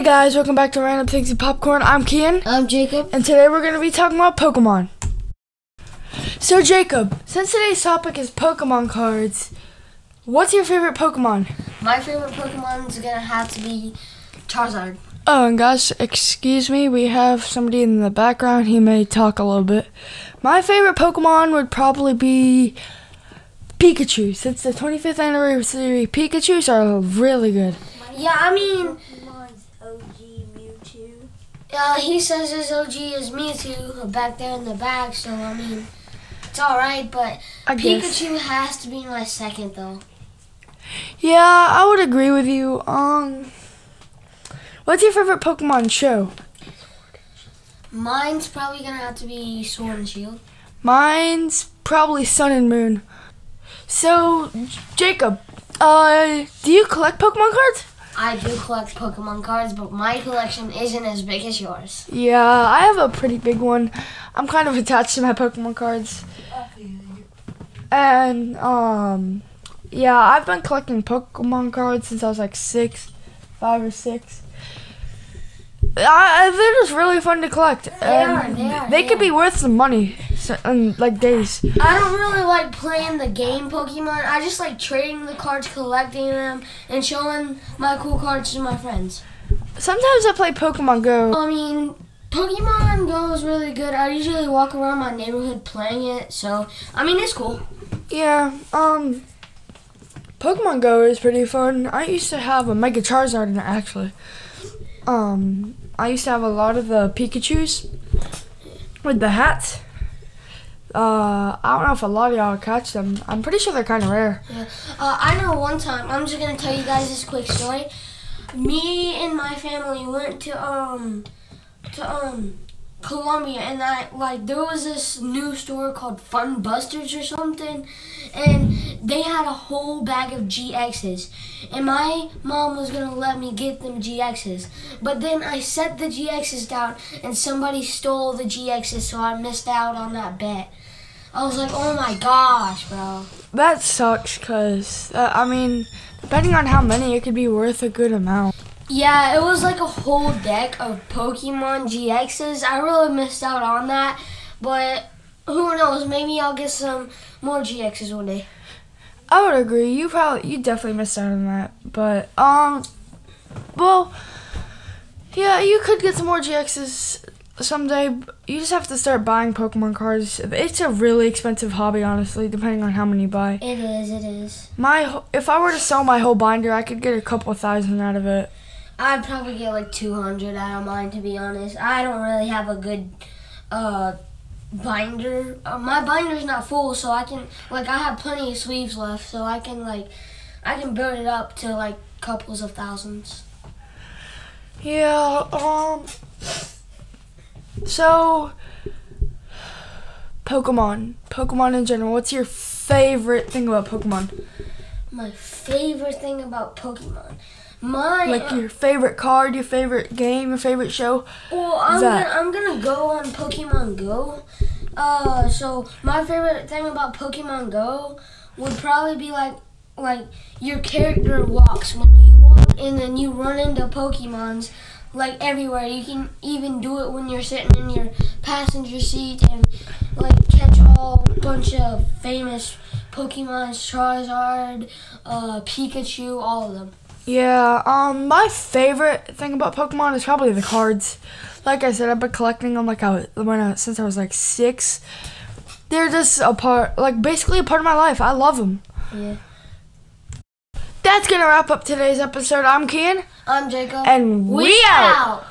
Hey guys, welcome back to Random Things and Popcorn. I'm Kian, I'm Jacob. and today we're going to be talking about Pokemon. So, Jacob, since today's topic is Pokemon cards, what's your favorite Pokemon? My favorite Pokemon is gonna have to be Charizard. Oh, and guys, excuse me, we have somebody in the background. He may talk a little bit. My favorite Pokemon would probably be Pikachu. Since the 25th anniversary, Pikachus are really good. Yeah, I mean, Pokemon's OG Mewtwo. Uh, he says his OG is Mewtwo back there in the back, so I mean, it's all right. But I guess. Pikachu has to be my second though. Yeah, I would agree with you. Um, what's your favorite Pokemon show? Mine's probably gonna have to be Sword and Shield. Mine's probably Sun and Moon. So, Jacob, uh, do you collect Pokemon cards? I do collect Pokemon cards, but my collection isn't as big as yours. Yeah, I have a pretty big one. I'm kind of attached to my Pokemon cards. And, um, yeah, I've been collecting Pokemon cards since I was like six, five or six. I, they're just really fun to collect. They are, and they are, They they could are. be worth some money in like days. I don't really like playing the game Pokemon. I just like trading the cards, collecting them, and showing my cool cards to my friends. Sometimes I play Pokemon Go. I mean, Pokemon Go is really good. I usually walk around my neighborhood playing it, so I mean it's cool. Yeah, um, Pokemon Go is pretty fun. I used to have a Mega Charizard in it actually. Um, I used to have a lot of the Pikachu's with the hats. Uh, I don't know if a lot of y'all catch them. I'm pretty sure they're kind of rare. Yeah. Uh, I know one time. I'm just gonna tell you guys this quick story. Me and my family went to um to um Colombia, and I like there was this new store called Fun Busters or something, and they had a whole bag of GXs, and my mom was gonna let me get them GXs, but then I set the GXs down, and somebody stole the GXs, so I missed out on that bet. I was like, oh my gosh, bro. That sucks, cause uh, I mean, depending on how many, it could be worth a good amount. Yeah, it was like a whole deck of Pokemon GXs. I really missed out on that, but who knows? Maybe I'll get some more GXs one day. I would agree. You probably, you definitely missed out on that. But um, well, yeah, you could get some more GXs someday. You just have to start buying Pokemon cards. It's a really expensive hobby, honestly, depending on how many you buy. It is, it is. My, if I were to sell my whole binder, I could get a couple thousand out of it. I'd probably get like 200 out of mine, to be honest. I don't really have a good uh, binder. Uh, my binder's not full, so I can, like, I have plenty of sleeves left, so I can, like, I can build it up to, like, couples of thousands. Yeah. Um. So, Pokemon, Pokemon in general. What's your favorite thing about Pokemon? My favorite thing about Pokemon. My Like your favorite card, your favorite game, your favorite show. Well, I'm gonna I'm gonna go on Pokemon Go. Uh, so my favorite thing about Pokemon Go would probably be like like your character walks when you walk, and then you run into Pokemons like everywhere. You can even do it when you're sitting in your passenger seat and like catch all bunch of famous Pokemon, Charizard, uh, Pikachu, all of them. Yeah, um, my favorite thing about Pokemon is probably the cards. Like I said, I've been collecting them like I when I, since I was like six. They're just a part, like basically a part of my life. I love them. Yeah. That's gonna wrap up today's episode. I'm Kian, I'm Jacob. and we, out. out.